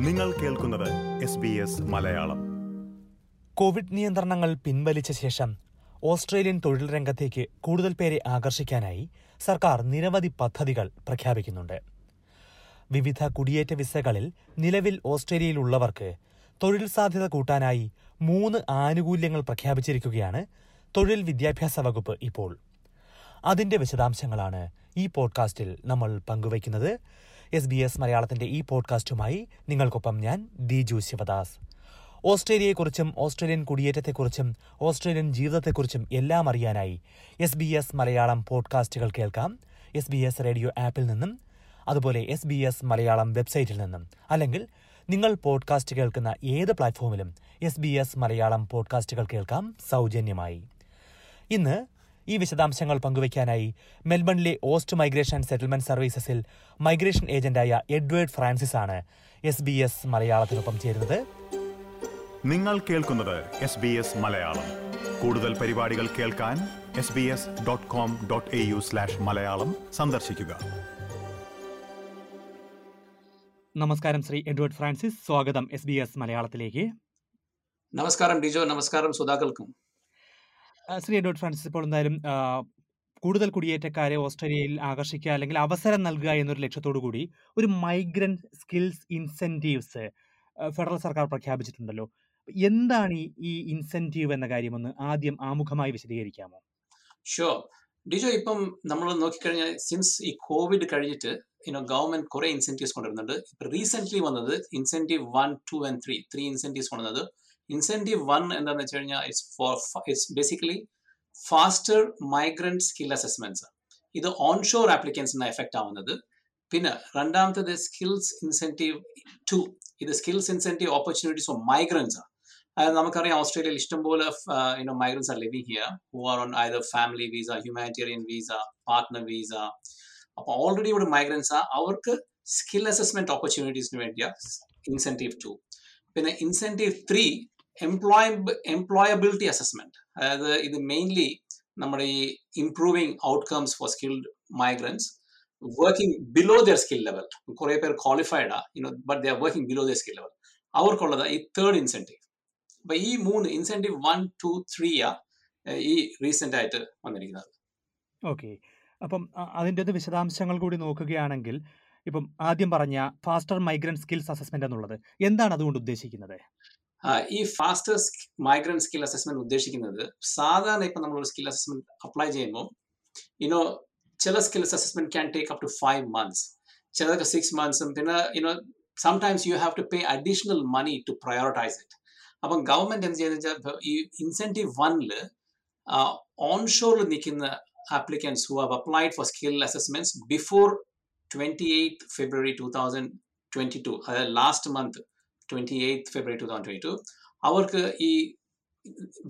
നിങ്ങൾ കേൾക്കുന്നത് S B S Malayalam. Covid നിയന്ത്രണങ്ങൾ പിൻവലിച്ച ശേഷം ഓസ്ട്രേലിയൻ തൊഴിൽ രംഗത്തേക്ക് കൂടുതൽ പേരെ ആകർഷിക്കാനായി സർക്കാർ നിരവധി പദ്ധതികൾ പ്രഖ്യാപിക്കുന്നുണ്ട്. വിവിധ കുടിയേറ്റ വിസകളിൽ നിലവിൽ ഓസ്ട്രേലിയയിലുള്ളവർക്ക് തൊഴിൽ സാധ്യത കൂട്ടാനായി മൂന്ന് ആനുകൂല്യങ്ങൾ പ്രഖ്യാപിച്ചിരിക്കുകയാണ് തൊഴിൽ വിദ്യാഭ്യാസ വകുപ്പ് ഇപ്പോൾ. അതിന്റെ വിശദാംശങ്ങളാണ് ഈ പോഡ്കാസ്റ്റിൽ നമ്മൾ പങ്കുവയ്ക്കുന്നത്. എസ് ബി എസ് മലയാളത്തിന്റെ ഈ പോഡ്കാസ്റ്റുമായി നിങ്ങൾക്കൊപ്പം ഞാൻ ദിജു ശിവദാസ്. ഓസ്ട്രേലിയയെക്കുറിച്ചും ഓസ്ട്രേലിയൻ കുടിയേറ്റത്തെക്കുറിച്ചും ഓസ്ട്രേലിയൻ ജീവിതത്തെക്കുറിച്ചും എല്ലാം അറിയാനായി എസ് ബി എസ് മലയാളം പോഡ്കാസ്റ്റുകൾ കേൾക്കാം എസ് ബി എസ് റേഡിയോ ആപ്പിൽ നിന്നും അതുപോലെ എസ് ബി എസ് മലയാളം വെബ്സൈറ്റിൽ നിന്നും. അല്ലെങ്കിൽ നിങ്ങൾ പോഡ്കാസ്റ്റ് കേൾക്കുന്ന ഏത് പ്ലാറ്റ്ഫോമിലും എസ് ബി എസ് മലയാളം പോഡ്കാസ്റ്റുകൾ കേൾക്കാം സൗജന്യമായി. ഇന്ന് ഈ വിശദാംശങ്ങൾ പങ്കുവയ്ക്കാനായി മെൽബണിലെ ഓസ്റ്റ് മൈഗ്രേഷൻ ആൻഡ് സെറ്റിൽമെന്റ് സർവീസസിൽ മൈഗ്രേഷൻ ഏജന്റായ എഡ്വേർഡ് ഫ്രാൻസിസ് ആണ് എസ് ബി എസ് മലയാളത്തിനൊപ്പം ചേരുന്നത്. നിങ്ങൾ കേൾക്കുന്നത് എസ് ബി എസ് മലയാളം. കൂടുതൽ പരിപാടികൾ കേൾക്കാൻ S B S dot com dot A U slash Malayalam സന്ദർശിക്കുക. നമസ്കാരം ശ്രീ എഡ്വേർഡ് ഫ്രാൻസിസ്. സ്വാഗതം എസ് ബി എസ് മലയാളത്തിലേക്ക്. നമസ്കാരം ഡിജോ. നമസ്കാരം സുധാകൾക്കും ആ, ശ്രീ എഡ്വേർഡ് ഫ്രാൻസിസ് ഇപ്പോൾ എന്തായാലും കൂടുതൽ കുടിയേറ്റക്കാരെ ഓസ്ട്രേലിയയിൽ ആകർഷിക്കുക അല്ലെങ്കിൽ അവസരം നൽകുക എന്നൊരു ലക്ഷ്യത്തോടു കൂടി ഒരു മൈഗ്രന്റ് സ്കിൽസ് ഇൻസെന്റീവ്സ് ഫെഡറൽ സർക്കാർ പ്രഖ്യാപിച്ചിട്ടുണ്ടല്ലോ. എന്താണ് ഈ- ഇൻസെന്റീവ് എന്ന കാര്യം ഒന്ന് ആദ്യം ആമുഖമായി വിശദീകരിക്കാമോ? ഷുവർ ഡിജോ ഇപ്പം നമ്മൾ നോക്കിക്കഴിഞ്ഞാൽ സിൻസ് ഈ കോവിഡ് കഴിഞ്ഞിട്ട് യുനോ ഗവൺമെന്റ് കുറെ ഇൻസെന്റീവ്സ് കൊണ്ടുവരുന്നുണ്ട്. ഇപ്പൊ റീസെന്റ് വന്നത് incentive one two and three three incentives കൊണ്ടുവന്നത് ഇൻസെന്റീവ് വൺ എന്താണെന്ന് വെച്ച് കഴിഞ്ഞാൽ it's for it's basically faster migrant skill assessments ഇത് ഓൺഷോർ ആപ്ലിക്കൻസിന് എഫക്റ്റ് ആവുന്നത്. പിന്നെ രണ്ടാമത്തത് സ്കിൽസ് ഇൻസെന്റീവ് ടു ഇത് skills incentive opportunities for migrants ആണ്. അതായത് നമുക്കറിയാം ഓസ്ട്രേലിയയിൽ ഇഷ്ടംപോലെ you know migrants are living here who are on either family visa humanitarian visa partner visa അപ്പോൾ ഓൾറെഡി ഇവിടെ മൈഗ്രൻസ് ആ അവർക്ക് സ്കിൽ അസസ്മെന്റ് ഓപ്പർച്യൂണിറ്റീസിന് വേണ്ടിയ ഇൻസെന്റീവ് ടു പിന്നെ incentive three employ employability assessment അതായത് ഇത് മെയിൻലി നമ്മുടെ ഈ improving outcomes for skilled migrants working below their skill level കുറെ പേർ ക്വാളിഫൈഡാ you know but they're working below their skill level അവർക്കുള്ളത് ഈ തേർഡ് ഇൻസെന്റീവ് അപ്പൊ ഈ മൂന്ന് ഇൻസെന്റീവ് വൺ ടു ത്രീ ആ ഈ റീസെന്റ് ആയിട്ട് വന്നിരിക്കുന്നത്. ഓക്കെ അപ്പം അതിന്റെ ഒന്ന് വിശദാംശങ്ങൾ കൂടി നോക്കുകയാണെങ്കിൽ ഇപ്പം ആദ്യം പറഞ്ഞ ഫാസ്റ്റർ മൈഗ്രന്റ് സ്കിൽസ് അസസ്മെന്റ് എന്നുള്ളത്. എന്താണ് അതുകൊണ്ട് ഉദ്ദേശിക്കുന്നത്? ഈ ഫാസ്റ്റർ മൈഗ്രന്റ് സ്കിൽ അസസ്മെന്റ് ഉദ്ദേശിക്കുന്നത് സാധാരണ ഇപ്പൊ നമ്മൾ ഒരു സ്കിൽ അസസ്മെന്റ് അപ്ലൈ ചെയ്യുമ്പോൾ യുനോ ചില skill assessment can take up to five months ചിലതൊക്കെ സിക്സ് മന്ത്സും പിന്നെ you know sometimes you have to pay additional money to prioritise it അപ്പം ഗവൺമെന്റ് എന്ത് ചെയ്യുന്നത് വെച്ചാൽ ഇപ്പൊ ഈ ഇൻസെന്റീവ് വണ്ണിൽ ഓൺഷോറിൽ നിൽക്കുന്ന applicants who have applied for skill assessments before twenty eighth February two thousand twenty two അതായത് last month twenty eighth February two thousand twenty two അവർക്ക് ഈ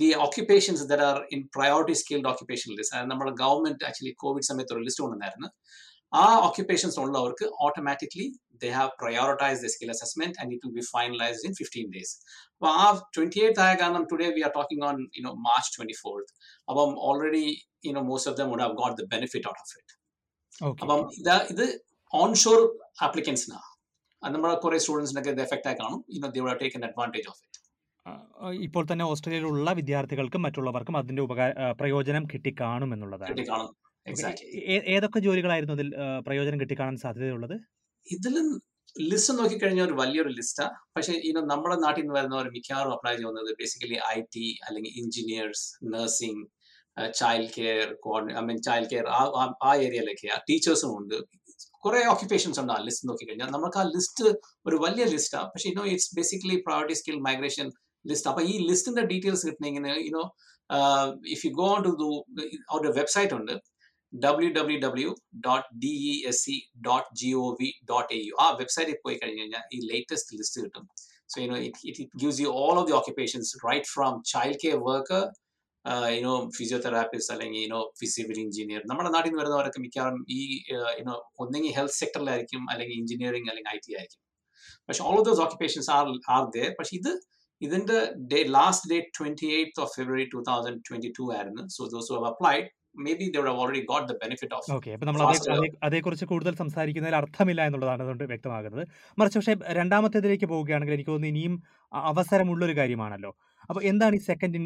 the occupations there are in priority skilled occupation list അതായത് നമ്മുടെ government actually Covid സമയത്ത് ഒരു list കൊണ്ടുവന്നായിരുന്നു. ആ occupations ഉള്ളവർക്ക് automatically they have prioritise the skill assessment and it will be finalised in fifteen days അപ്പൊ ആ ട്വന്റി എയ്ത്ത് ആയ കാരണം today we are talking on you know March twenty fourth അപ്പം already you know most of them would have got the benefit out of it okay അപ്പം ഇത് ഇത് onshore ആപ്ലിക്കൻസിനാണ് അത് നമ്മുടെ കുറെ സ്റ്റുഡൻസിനൊക്കെ ഇത് എഫക്റ്റ് ആയി കാണും. You know they would taken advantage of it ഇപ്പോൾ തന്നെ ഓസ്ട്രേലിയയിലുള്ള വിദ്യാർത്ഥികൾക്കും മറ്റുള്ളവർക്കും അതിന്റെ ഉപകാര പ്രയോജനം കിട്ടിക്കാണും എന്നുള്ളതാണ്. ഏതൊക്കെ ജോലികളായിരുന്നു അതിൽ പ്രയോജനം കിട്ടിക്കാണാൻ സാധ്യതയുള്ളത്? ഇതിലും ലിസ്റ്റ് നോക്കിക്കഴിഞ്ഞാൽ ഒരു വലിയൊരു ലിസ്റ്റാ പക്ഷേ ഇനോ നമ്മുടെ നാട്ടിൽ നിന്ന് വരുന്നവർ മിക്കവാറും അപ്ലൈ ചെയ്യുന്നത് ബേസിക്കലി ഐ ടി അല്ലെങ്കിൽ engineers nursing child care I mean child care ah ah- ah ഏരിയയിലൊക്കെയാ ടീച്ചേഴ്സും ഉണ്ട്. കുറെ ഓക്യുപ്പേഷൻസ് ഉണ്ട് ആ ലിസ്റ്റ് നോക്കിക്കഴിഞ്ഞാൽ. നമുക്ക് ആ ലിസ്റ്റ് ഒരു വലിയ ലിസ്റ്റാണ് പക്ഷേ you know it's basically priority skill migration list അപ്പൊ ഈ ലിസ്റ്റിന്റെ ഡീറ്റെയിൽസ് കിട്ടണമെങ്കിൽ you know if you go on to അവരുടെ വെബ്സൈറ്റ് ഉണ്ട്. www.desc.gov.au ആ വെബ്സൈറ്റിൽ പോയി കഴിഞ്ഞ് കഴിഞ്ഞാൽ ഈ ലേറ്റസ്റ്റ് ലിസ്റ്റ് കിട്ടും. So you know it gives you all of the occupations right from child care worker you know physiotherapist അല്ലെങ്കിൽ യുനോ സിവിൽ എഞ്ചിനീയർ നമ്മുടെ നാട്ടിൽ നിന്ന് വരുന്നവരൊക്കെ മിക്കവാറും ഈ യുനോ ഒന്നെങ്കിൽ ഹെൽത്ത് സെക്ടറിലായിരിക്കും അല്ലെങ്കിൽ എഞ്ചിനീയറിംഗ് അല്ലെങ്കിൽ ഐ ടി ആയിരിക്കും. പക്ഷെ all of those occupations are are there പക്ഷെ ഇത് ഇതിന്റെ day last date twenty eighth of February two thousand twenty two ആയിരുന്നു. So those who have applied maybe they would have already got the benefit of okay അപ്പൊ നമ്മൾ അതേക്കുറിച്ച് കൂടുതൽ സംസാരിക്കുന്നതിൽ അർത്ഥമില്ല എന്നുള്ളതാണ് അതുകൊണ്ട് വ്യക്തമാകുന്നത്. മറിച്ച് പക്ഷേ രണ്ടാമത്തേതിലേക്ക് പോവുകയാണെങ്കിൽ എനിക്ക് തോന്നുന്നു ഇനിയും അവസരമുള്ള അവസരമുള്ളൊരു കാര്യമാണല്ലോ. അപ്പോൾ എന്താണ് ഈ second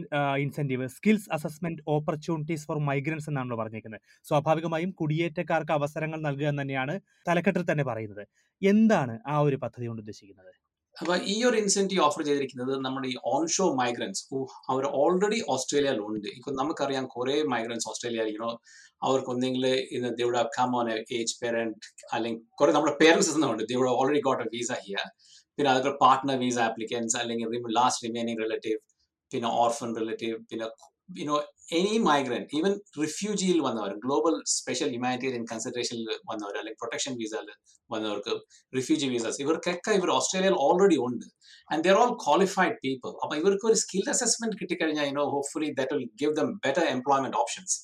incentive skills assessment opportunities for migrants എന്നാണല്ലോ പറഞ്ഞിരിക്കുന്നത് സ്വാഭാവികമായും കുടിയേറ്റക്കാർക്ക് അവസരങ്ങൾ നൽകുക എന്ന് തന്നെയാണ് തലക്കെട്ടിൽ തന്നെ പറയുന്നത്. എന്താണ് ആ ഒരു പദ്ധതി കൊണ്ട് ഉദ്ദേശിക്കുന്നത്? അപ്പൊ ഈ ഒരു ഇൻസെന്റീവ് ഓഫർ ചെയ്തിരിക്കുന്നത് നമ്മുടെ ഈ ഓൺഷോ മൈഗ്രൻസ് അവർ ഓൾറെഡി ഓസ്ട്രേലിയയിലുണ്ട്. ഇപ്പൊ നമുക്കറിയാം കുറെ മൈഗ്രൻസ് ഓസ്ട്രേലിയയിൽ യുനോ അവർക്ക് ഒന്നെങ്കിൽ ദേവിടെ കം ഓൺ ഏജ് പേരന്റ് അല്ലെങ്കിൽ കുറേ നമ്മുടെ പേരൻസ് ഉണ്ട് ദേവിടെ already got a visa here പിന്നെ അതൊക്കെ പാർട്ട്ണർ വീസ ആപ്ലിക്കൻസ് അല്ലെങ്കിൽ ലാസ്റ്റ് റിമൈനിങ് റിലേറ്റീവ് പിന്നെ ഓർഫൻ റിലേറ്റീവ് പിന്നെ you know any migrant even റിഫ്യൂജിയിൽ വന്നവർ ഗ്ലോബൽ സ്പെഷ്യൽ ഹ്യൂമാനിറ്റേറിയൻ കൺസിഡറേഷനിൽ വന്നവർ അല്ലെങ്കിൽ പ്രൊട്ടക്ഷൻ വിസയിൽ വന്നവർക്ക് റിഫ്യൂജി വിസാസ് ഇവർക്കൊക്കെ ഇവർ ഓസ്ട്രേലിയയിൽ ഓൾറെഡി ഉണ്ട്. And they're all qualified people അപ്പൊ ഇവർക്ക് ഒരു സ്കിൽ അസസ്മെന്റ് കിട്ടിക്കഴിഞ്ഞാൽ you know hopefully that will give them better employment options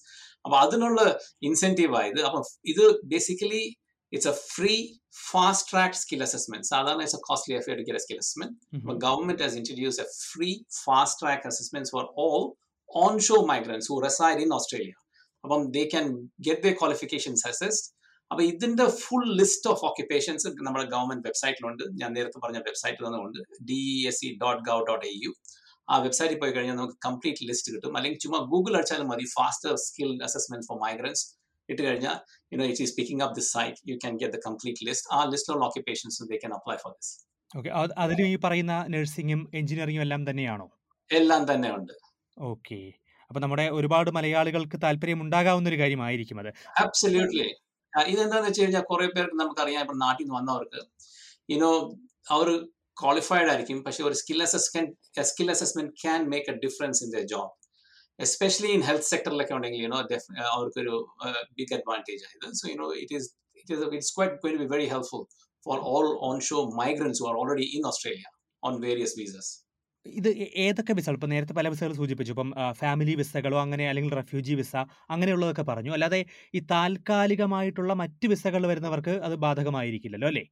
അപ്പൊ അതിനുള്ള ഇൻസെന്റീവ് ആയത് അപ്പൊ ഇത് basically it's a free fast track skill assessment സാധാരണ it's a costly affair to get a skill assessment but government has introduced a free fast track assessments for all onshore migrants who reside in Australia. അപ്പം they can get their qualifications assessed. അപ്പൊ ഇതിന്റെ full list of occupations നമ്മുടെ government വെബ്സൈറ്റിലുണ്ട് ഞാൻ നേരത്തെ പറഞ്ഞ വെബ്സൈറ്റിൽ നിന്നുണ്ട് D E S C dot gov dot A U ആ വെബ്സൈറ്റിൽ പോയി കഴിഞ്ഞാൽ നമുക്ക് കംപ്ലീറ്റ് ലിസ്റ്റ് കിട്ടും. അല്ലെങ്കിൽ ചുമ്മാ ഗൂഗിൾ അടിച്ചാലും മതി. Faster skill assessment for migrants ഇട്ട് കഴിഞ്ഞാൽ you know it is picking up this site you can get the complete list ആ ലിസ്റ്റിലുള്ള occupations they can apply for this okay അതിലും ഈ പറയുന്ന നഴ്സിംഗും എഞ്ചിനീയറിംഗും എല്ലാം തന്നെയാണോ? എല്ലാം തന്നെ ഉണ്ട്. ഓക്കെ. അപ്പൊ നമ്മുടെ ഒരുപാട് മലയാളികൾക്ക് താല്പര്യം ഉണ്ടാകാവുന്ന ഒരു കാര്യമായിരിക്കും അത്. അബ്സല്യൂട്ട്ലി ഇതെന്താന്ന് വെച്ച് കഴിഞ്ഞാൽ കുറെ പേർക്ക് നമുക്കറിയാം ഇപ്പൊ നാട്ടിൽ നിന്ന് വന്നവർക്ക് യുനോ അവർ ക്വാളിഫൈഡ് ആയിരിക്കും പക്ഷെ ഒരു skill assessment skill assessment can make a difference in the job especially in health സെക്ടറിലൊക്കെ ഉണ്ടെങ്കിൽ യുനോ അവർക്കൊരു ബിഗ് അഡ്വാന്റേജ് ആയത്. So you know it is it is it's quite going be very helpful for all onshore migrants who are already in Australia on various visas ഇത് ഏതൊക്കെ വിസകൾ ഇപ്പം നേരത്തെ പല വിസകൾ സൂചിപ്പിച്ചു. ഇപ്പം ഫാമിലി വിസകളോ അങ്ങനെ അല്ലെങ്കിൽ റെഫ്യൂജി വിസ അങ്ങനെയുള്ളതൊക്കെ പറഞ്ഞു. അല്ലാതെ ഈ താൽക്കാലികമായിട്ടുള്ള മറ്റ് വിസകൾ വരുന്നവർക്ക് അത് ബാധകമായിരിക്കില്ലല്ലോ അല്ലേ?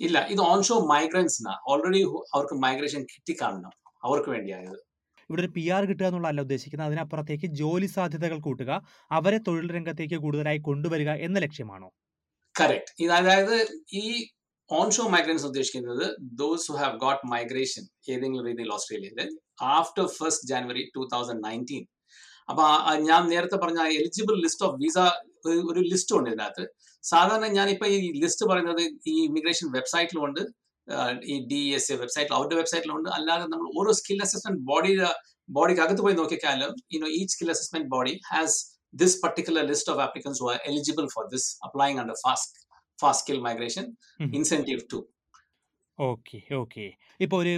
ഇല്ല ഇത് ഓൺഷോ മൈഗ്രൻസിനാ ഓൾറെഡി അവർക്ക് മൈഗ്രേഷൻ കിട്ടിക്കാണണം. അവർക്ക് വേണ്ടിയായത് ഇവിടെ ഒരു പി ആർ കിട്ടുക എന്നുള്ളതല്ല ഉദ്ദേശിക്കുന്നത്. അതിനപ്പുറത്തേക്ക് ജോലി സാധ്യതകൾ കൂട്ടുക അവരെ തൊഴിൽ രംഗത്തേക്ക് കൂടുതലായി കൊണ്ടുവരിക എന്ന ലക്ഷ്യമാണോ? കറക്റ്റ് അതായത് ഈ ഓൺ ഷോ മൈഗ്രൻസ് ഉദ്ദേശിക്കുന്നത് those who have got migration ഏതെങ്കിലും രീതിയിൽ ഓസ്ട്രേലിയയിൽ after first January two thousand nineteen അപ്പൊ ഞാൻ നേരത്തെ പറഞ്ഞ എലിജിബിൾ ലിസ്റ്റ് ഓഫ് വിസ ഒരു ലിസ്റ്റ് ഉണ്ട് ഇതിനകത്ത്. സാധാരണ ഞാനിപ്പോ ഈ ലിസ്റ്റ് പറയുന്നത് ഈ ഇമിഗ്രേഷൻ വെബ്സൈറ്റിലുണ്ട് ഈ ഡി എസ് എ വെബ്സൈറ്റിൽ അവരുടെ വെബ്സൈറ്റിലുണ്ട് അല്ലാതെ നമ്മൾ ഓരോ സ്കിൽ അസസ്മെന്റ് ബോഡിയുടെ ബോഡിക്ക് അകത്ത് പോയി നോക്കിക്കാലും യുനോ ഈ skill assessment body has this particular list of applicants who are eligible for this applying under fast. Fast skill migration Mhm. ടു ഓക്കെ ഓക്കെ ഇപ്പോൾ ഒരു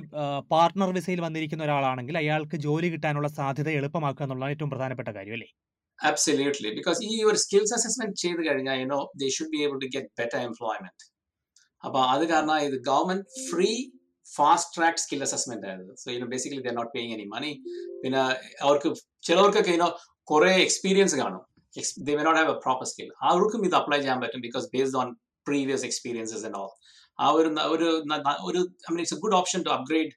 പാർട്ട്ണർ വിസയിൽ വന്നിരിക്കുന്ന ഒരാളാണെങ്കിൽ അയാൾക്ക് ജോലി കിട്ടാനുള്ള സാധ്യത എളുപ്പമാക്കുക എന്നുള്ളതാണ് ഏറ്റവും പ്രധാനപ്പെട്ട കാര്യം അല്ലേ? Absolutely. Because ഈ ഒരു സ്കിൽസ് അസസ്മെന്റ് ചെയ്ത് കഴിഞ്ഞാൽ you know they should be able to get better അപ്പൊ അത് കാരണം ഇത് government free fast track skill assessment ആയത് so you know basically they're not paying any money പിന്നെ അവർക്ക് ചിലവർക്കൊക്കെ യുനോ കുറെ എക്സ്പീരിയൻസ് കാണും. They may not have a proper skill അവർക്കും ഇത് അപ്ലൈ ചെയ്യാൻ പറ്റും because based on previous experiences and all. ആ ഒരു ഒരു ഒരു I mean it's a good option to upgrade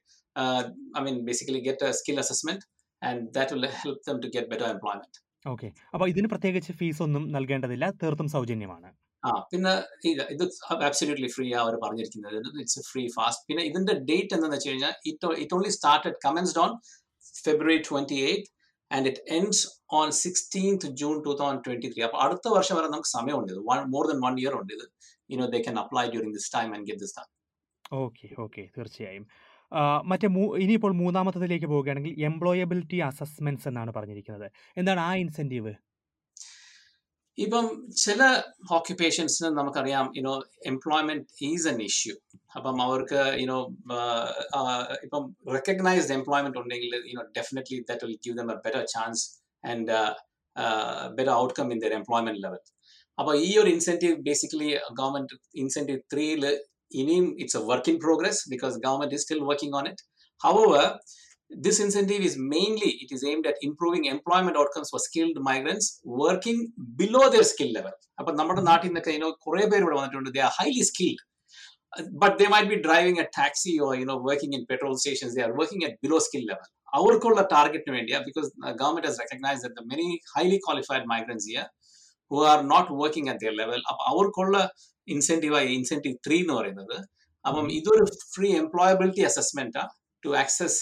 I mean basically get a skill assessment and that will help them to get better employment okay അപ്പോൾ ഇതിന് പ്രത്യേകിച്ച് fees ഒന്നും നൽകേണ്ടതില്ല. തീർത്തും സൗജന്യമാണ്. ആ പിന്നെ ഇത് ആബ്സല്യൂട്ട്ലി ഫ്രീ ആ അവർ പറഞ്ഞിരിക്കുന്നത്. ഇറ്റ്സ് ഫ്രീ ഫാസ്റ്റ് പിന്നെ ഇതിന്റെ ഡേറ്റ് എന്താണെന്ന് വെച്ച് കഴിഞ്ഞാൽ it it only started commenced on February twenty eight and it ends on sixteenth June two thousand twenty three അപ്പോൾ അടുത്ത വർഷം വരെ നമുക്ക് സമയമുണ്ട്. ഇത് one more than one year ഉണ്ട് ഇത്. You know they can apply during this time and get this time okay okay തീർച്ചയായും. മറ്റേ മൂ ഇനിയിപ്പോൾ മൂന്നാമത്തതിലേക്ക് പോവുകയാണെങ്കിൽ എംപ്ലോയബിലിറ്റി അസസ്മെന്റ്സ് എന്നാണ് പറഞ്ഞിരിക്കുന്നത്. എന്താണ് ആ ഇൻസെന്റീവ് ഇപ്പം ചില ഓക്യുപ്പേഷൻസിന് നമുക്കറിയാം you know employment is an issue അപ്പം അവർക്ക് യുനോ ഇപ്പം റെക്കഗ്നൈസ്ഡ് എംപ്ലോയ്മെന്റ് ഉണ്ടെങ്കിൽ you know definitely that will give them a better chance and better outcome in their employment level അപ്പോൾ ഈ ഒരു ഇൻസെന്റീവ് ബേസിക്കലി ഗവൺമെന്റ് ഇൻസെന്റീവ് ത്രീയിൽ ഇനിയും it's a work in progress because government is still working on it our this incentive is mainly it is aimed at improving employment outcomes for skilled migrants working below their skill level അപ്പൊ നമ്മുടെ നാട്ടിൽ നിന്നൊക്കെ you know കുറെ പേര് ഇവിടെ വന്നിട്ടുണ്ട് they are highly skilled Uh, but they might be driving a taxi or you know working in petrol stations they are working at below skill level അവർക്കുള്ള ടാർഗറ്റിന് വേണ്ടിയാ because government has recognise the many highly qualified migrants are who are not working at their level അപ്പൊ അവർക്കുള്ള ഇൻസെന്റീവായി incentive three എന്ന് പറയുന്നത്. അപ്പം ഇതൊരു free employability assessment to access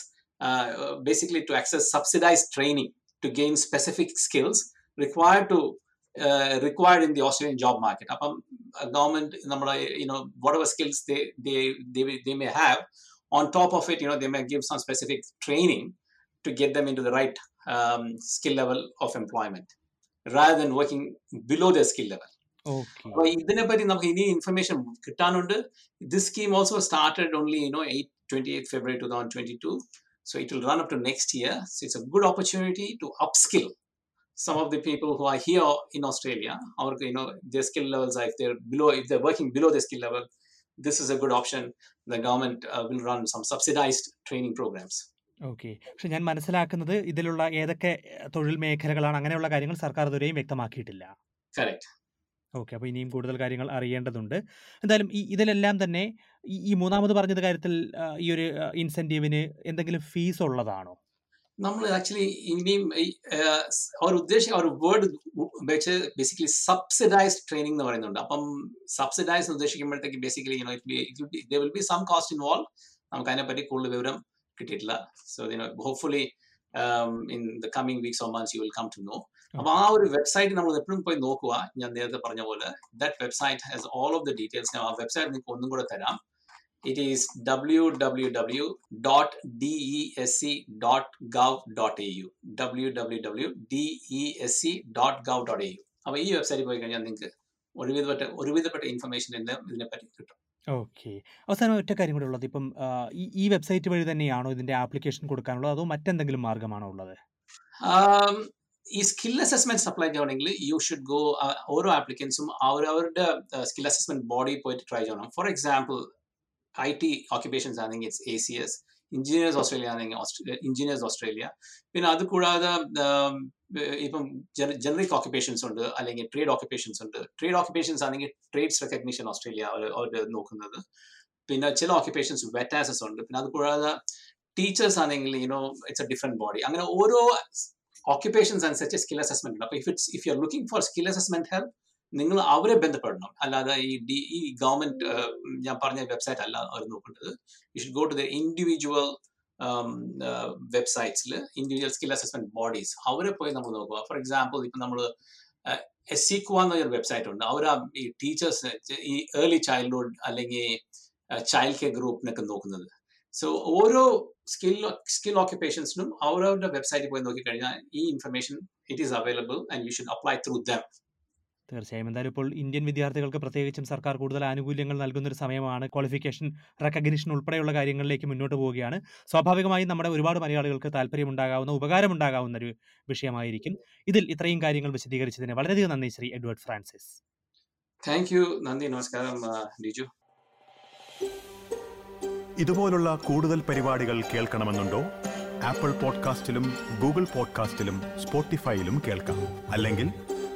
basically to access subsidise training to gain specific skills required to required in the Australian job market അപ്പം government നമ്മുടെ you know whatever skills they may have on top of it, you know, they may give some specific training to get them into the right um, skill level of employment. rather than working below their skill level. Okay അപ്പൊ ഇതിനെപ്പറ്റി നമുക്ക് ഇനി information കിട്ടാനുണ്ട് this scheme also started only you know eight twenty eight February two thousand twenty two so it will run up to next year so it's a good opportunity to up skill some of the people who are here in Australia, or you know, their skill levels are if they're below, if they're working below their skill level, this is a good option. The government uh, will run some subsidized training programs. Okay. പക്ഷെ ഞാൻ മനസ്സിലാക്കുന്നത് ഇതിലുള്ള ഏതൊക്കെ തൊഴിൽ മേഖലകളാണ് അങ്ങനെയുള്ള കാര്യങ്ങൾ സർക്കാർ ഇതുവരെയും വ്യക്തമാക്കിയിട്ടില്ല. ഓക്കെ. അപ്പോൾ ഇനിയും കൂടുതൽ കാര്യങ്ങൾ അറിയേണ്ടതുണ്ട്. എന്തായാലും ഈ ഇതിലെല്ലാം തന്നെ ഈ മൂന്നാമത് പറഞ്ഞത് കാര്യത്തിൽ ഈ ഒരു ഇൻസെന്റീവിന് എന്തെങ്കിലും ഫീസ് ഉള്ളതാണോ? നമ്മൾ ആക്ച്വലി ഇനിയും അവർ ഉദ്ദേശിച്ച ഒരു വേർഡ് വെച്ച് ബേസിക്കലി സബ്സിഡൈസ്ഡ് ട്രെയിനിങ് എന്ന് പറയുന്നുണ്ട്. അപ്പം subsidise ഉദ്ദേശിക്കുമ്പോഴത്തേക്ക് basically it will be some cost involve നമുക്ക് അതിനെപ്പറ്റി കൂടുതൽ വിവരം കിട്ടിയിട്ടില്ല. So you know hopefully in the coming weeks or months you will come to know അപ്പൊ ആ ഒരു വെബ്സൈറ്റ് നമ്മൾ എപ്പോഴും പോയി നോക്കുക. ഞാൻ നേരത്തെ പറഞ്ഞ പോലെ that website has all of the details ഞാൻ ആ വെബ്സൈറ്റ് നിങ്ങൾക്ക് ഒന്നും കൂടെ തരാം. It is W W W dot D E S C dot gov dot A U W W W D E S C dot gov dot A U അപ്പൊ ഈ വെബ്സൈറ്റിൽ പോയി കഴിഞ്ഞാൽ നിങ്ങൾക്ക് ഒരുവിധപ്പെട്ട ഒരുവിധപ്പെട്ട ഇൻഫർമേഷൻ ഇതിനെപ്പറ്റി കിട്ടും. ഓക്കെ. അവസാനം ഒറ്റ കാര്യം കൂടെ ഉള്ളത്. ഇപ്പം ഈ വെബ്സൈറ്റ് വഴി തന്നെയാണോ ഇതിന്റെ ആപ്ലിക്കേഷൻ കൊടുക്കാനുള്ളത്? അതോ മറ്റെന്തെങ്കിലും മാർഗമാണോ ഉള്ളത്? ഈ സ്കിൽ അസസ്മെന്റ് സപ്ലൈ ചെയ്യണമെങ്കിൽ യു ഷുഡ് ഗോ ഓരോ ആപ്ലിക്കൻസും അവരവരുടെ സ്കിൽ അസസ്മെന്റ് ബോഡി പോയിട്ട് ട്രൈ ചെയ്യണം. For example I T occupations ആണെങ്കിൽ it's A C S. Engineers Australia ആണെങ്കിൽ എഞ്ചിനീയേഴ്സ് ഓസ്ട്രേലിയ പിന്നെ അത് കൂടാതെ ഇപ്പം ജനറിക് ഓക്യുപ്പേഷൻസ് ഉണ്ട് അല്ലെങ്കിൽ ട്രേഡ് ഓക്യുപ്പേഷൻസ് ഉണ്ട്. ട്രേഡ് ഓക്യുപ്പേഷൻസ് ആണെങ്കിൽ ട്രേഡ്സ് റെക്കഗ്നീഷൻ ഓസ്ട്രേലിയ അവർ നോക്കുന്നത്. പിന്നെ ചില ഓക്യുപ്പേഷൻസ് വെറ്റാസസ് ഉണ്ട്. പിന്നെ അത് കൂടാതെ ടീച്ചേഴ്സ് ആണെങ്കിൽ you know it's a different body അങ്ങനെ ഓരോ ഓക്യുപ്പേഷൻസ് അനുസരിച്ച് സ്കിൽ അസസ്മെന്റ് ഉണ്ട്. അപ്പൊ if it's if you are looking for skill assessment help നിങ്ങൾ അവരെ ബന്ധപ്പെടണം. അല്ലാതെ ഈ ഡി ഈ ഗവൺമെന്റ് ഞാൻ പറഞ്ഞ വെബ്സൈറ്റ് അല്ല അവർ നോക്കേണ്ടത്. You should go to the individual വെബ്സൈറ്റ്സിൽ individual skill assessment bodies അവരെ പോയി നമ്മൾ നോക്കുക. ഫോർ എക്സാമ്പിൾ ഇപ്പൊ നമ്മൾ എസ് സിക്വ എന്നൊരു വെബ്സൈറ്റ് ഉണ്ട്. അവർ ഈ ടീച്ചേഴ്സ് ഈ ഏർലി ചൈൽഡ്ഹുഡ് അല്ലെങ്കിൽ ചൈൽഡ് കെയർ ഗ്രൂപ്പിനൊക്കെ നോക്കുന്നത്. സോ ഓരോ സ്കിൽ സ്കിൽ ഓക്യുപ്പേഷൻസിനും അവരവരുടെ വെബ്സൈറ്റിൽ പോയി നോക്കിക്കഴിഞ്ഞാൽ ഈ information it is available and you should apply through them തീർച്ചയായും. എന്തായാലും ഇപ്പോൾ ഇന്ത്യൻ വിദ്യാർത്ഥികൾക്ക് പ്രത്യേകിച്ചും സർക്കാർ കൂടുതൽ ആനുകൂല്യങ്ങൾ നൽകുന്ന ഒരു സമയമാണ്. ക്വാളിഫിക്കേഷൻ റെക്കഗ്നിഷൻ ഉൾപ്പെടെയുള്ള കാര്യങ്ങളിലേക്ക് മുന്നോട്ട് പോവുകയാണ്. സ്വാഭാവികമായും നമ്മുടെ ഒരുപാട് മലയാളികൾക്ക് താല്പര്യമുണ്ടാകാവുന്ന ഉപകാരമുണ്ടാകാവുന്ന ഒരു വിഷയമായിരിക്കും. ഇതിൽ ഇത്രയും കാര്യങ്ങൾ വിശദീകരിച്ചതിന് വളരെയധികം നന്ദി Shri Edward Francis. Thank you നന്ദി നമസ്കാരം ലിജു. ഇതുപോലുള്ള കൂടുതൽ പരിപാടികൾ കേൾക്കണമെന്നുണ്ടോ? ആപ്പിൾ പോഡ്കാസ്റ്റിലും ഗൂഗിൾ പോഡ്കാസ്റ്റിലും സ്പോട്ടിഫൈയിലും കേൾക്കാം. അല്ലെങ്കിൽ